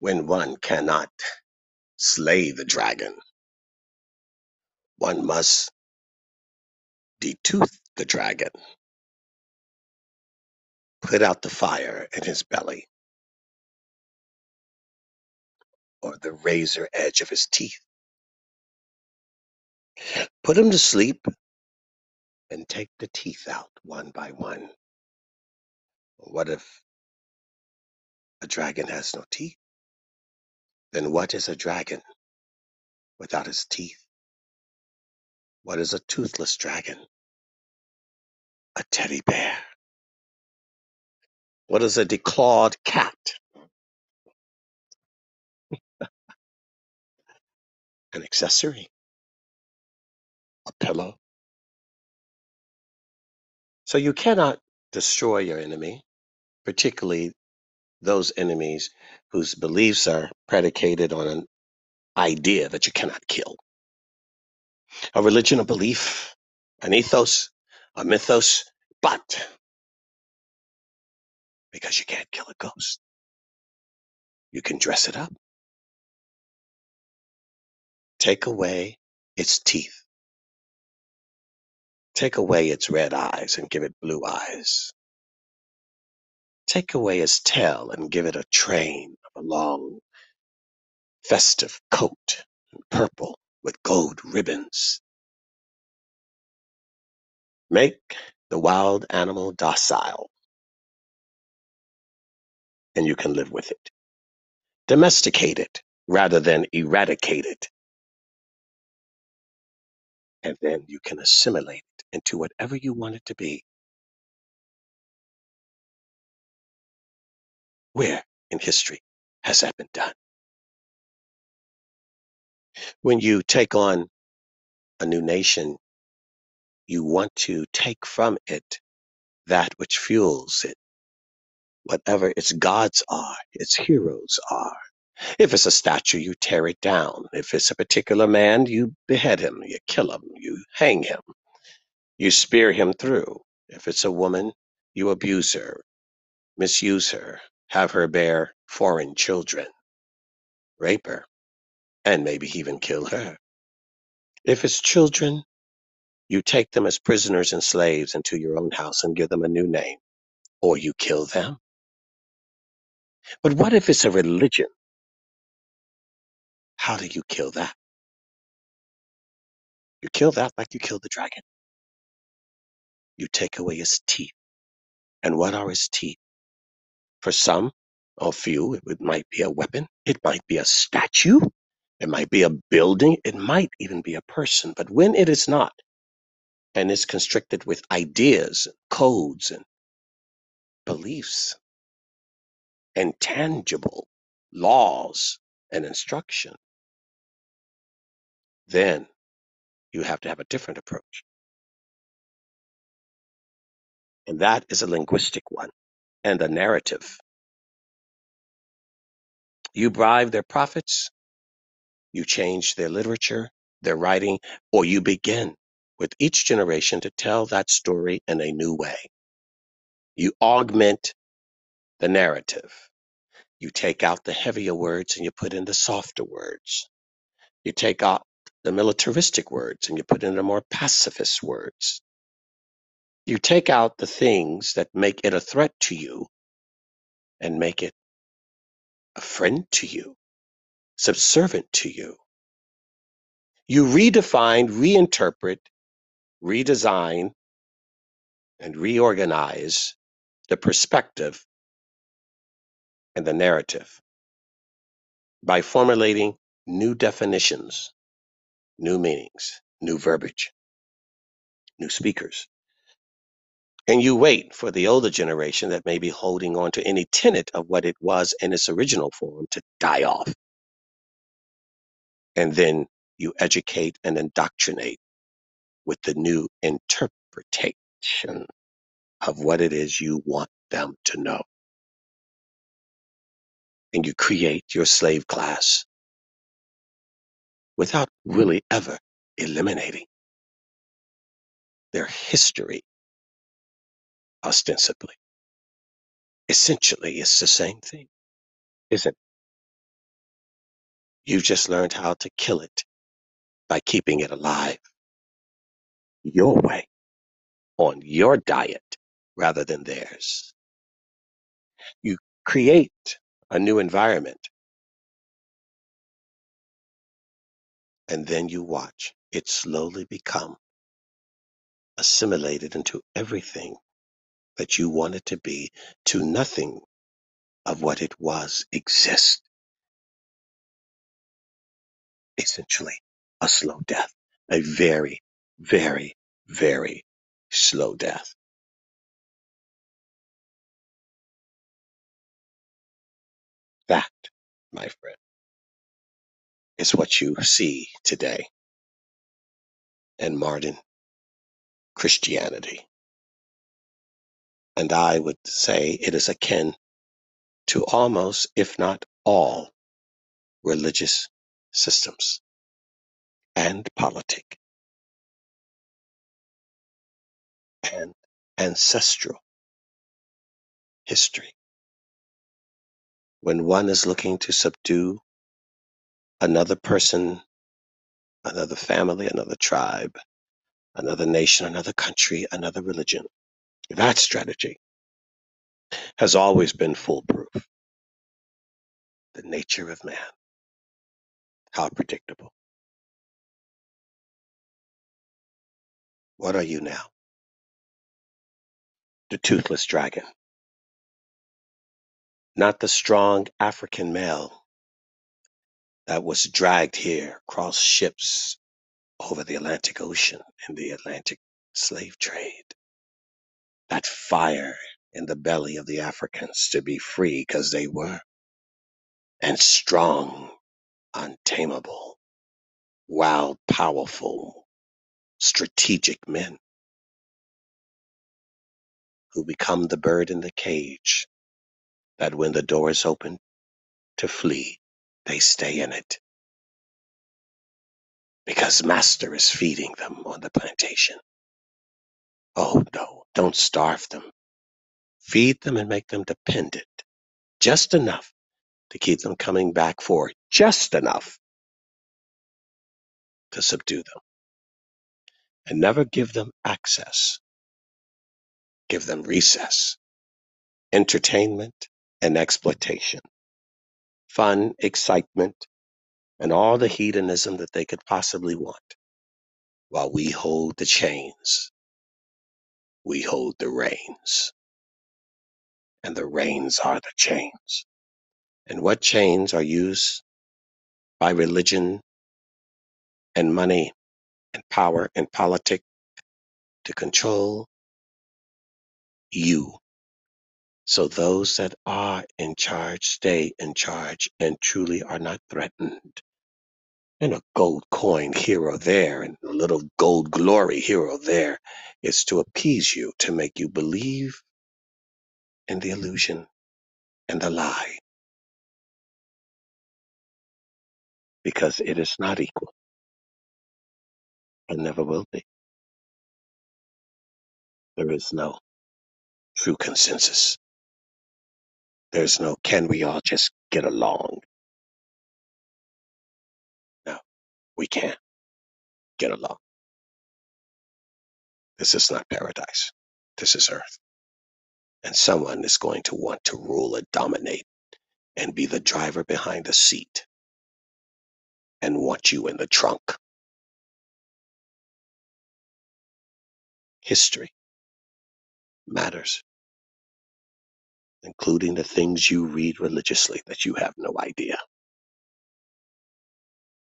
when one cannot slay the dragon, one must detooth the dragon, put out the fire in his belly, or the razor edge of his teeth, put him to sleep, and take the teeth out one by one. What if a dragon has no teeth? Then what is a dragon without his teeth? What is a toothless dragon? A teddy bear. What is a declawed cat? An accessory, a pillow. So you cannot destroy your enemy, particularly those enemies whose beliefs are predicated on an idea that you cannot kill. A religion, a belief, an ethos, a mythos, but because you can't kill a ghost, you can dress it up. Take away its teeth. Take away its red eyes and give it blue eyes. Take away its tail and give it a train of a long festive coat, in purple with gold ribbons. Make the wild animal docile, and you can live with it. Domesticate it rather than eradicate it, and then you can assimilate it into whatever you want it to be. Where in history has that been done? When you take on a new nation, you want to take from it that which fuels it, whatever its gods are, its heroes are. If it's a statue, you tear it down. If it's a particular man, you behead him, you kill him, you hang him, you spear him through. If it's a woman, you abuse her, misuse her, have her bear foreign children, rape her, and maybe even kill her. If it's children, you take them as prisoners and slaves into your own house and give them a new name, or you kill them. But what if it's a religion? How do you kill that? You kill that like you kill the dragon. You take away his teeth. And what are his teeth? For some, or few, it might be a weapon. It might be a statue. It might be a building. It might even be a person. But when it is not, and is constricted with ideas, codes, and beliefs, and tangible laws and instruction, then you have to have a different approach. And that is a linguistic one and a narrative. You bribe their prophets, you change their literature, their writing, or you begin with each generation to tell that story in a new way. You augment the narrative. You take out the heavier words and you put in the softer words. You take out the militaristic words and you put in the more pacifist words. You take out the things that make it a threat to you and make it a friend to you, subservient to you. You redefine, reinterpret, redesign, and reorganize the perspective and the narrative by formulating new definitions, new meanings, new verbiage, new speakers. And you wait for the older generation that may be holding on to any tenet of what it was in its original form to die off. And then you educate and indoctrinate with the new interpretation of what it is you want them to know. And you create your slave class without really ever eliminating their history, ostensibly. Essentially, it's the same thing, isn't it? You just learned how to kill it by keeping it alive your way on your diet rather than theirs. You create a new environment and then you watch it slowly become assimilated into everything that you want it to be to nothing of what it was exists essentially a slow death a very very very slow death. That my friend is what you see today in modern christianity and i would say it is akin to almost if not all religious systems and politic and ancestral history when one is looking to subdue another person, another family, another tribe, another nation, another country, another religion. That strategy has always been foolproof. The nature of man, how predictable. What are you now? The toothless dragon, not the strong African male that was dragged here across ships over the Atlantic Ocean in the Atlantic slave trade. That fire in the belly of the Africans to be free because they were, and strong, untamable, wild, powerful, strategic men who become the bird in the cage that when the door is open to flee, they stay in it because master is feeding them on the plantation. Oh no, don't starve them. Feed them and make them dependent, just enough to keep them coming back for just enough to subdue them. And never give them access. Give them recess, entertainment, and exploitation, fun, excitement, and all the hedonism that they could possibly want while we hold the chains. We hold the reins, and the reins are the chains. And what chains are used by religion and money and power and politics to control you. So those that are in charge stay in charge and truly are not threatened. And a gold coin here or there and a little gold glory here or there is to appease you, to make you believe in the illusion and the lie, because it is not equal and never will be. There is no true consensus. There's no can we all just get along? We can't get along. This is not paradise. This is earth. And someone is going to want to rule and dominate and be the driver behind the seat and want you in the trunk. History matters, including the things you read religiously that you have no idea.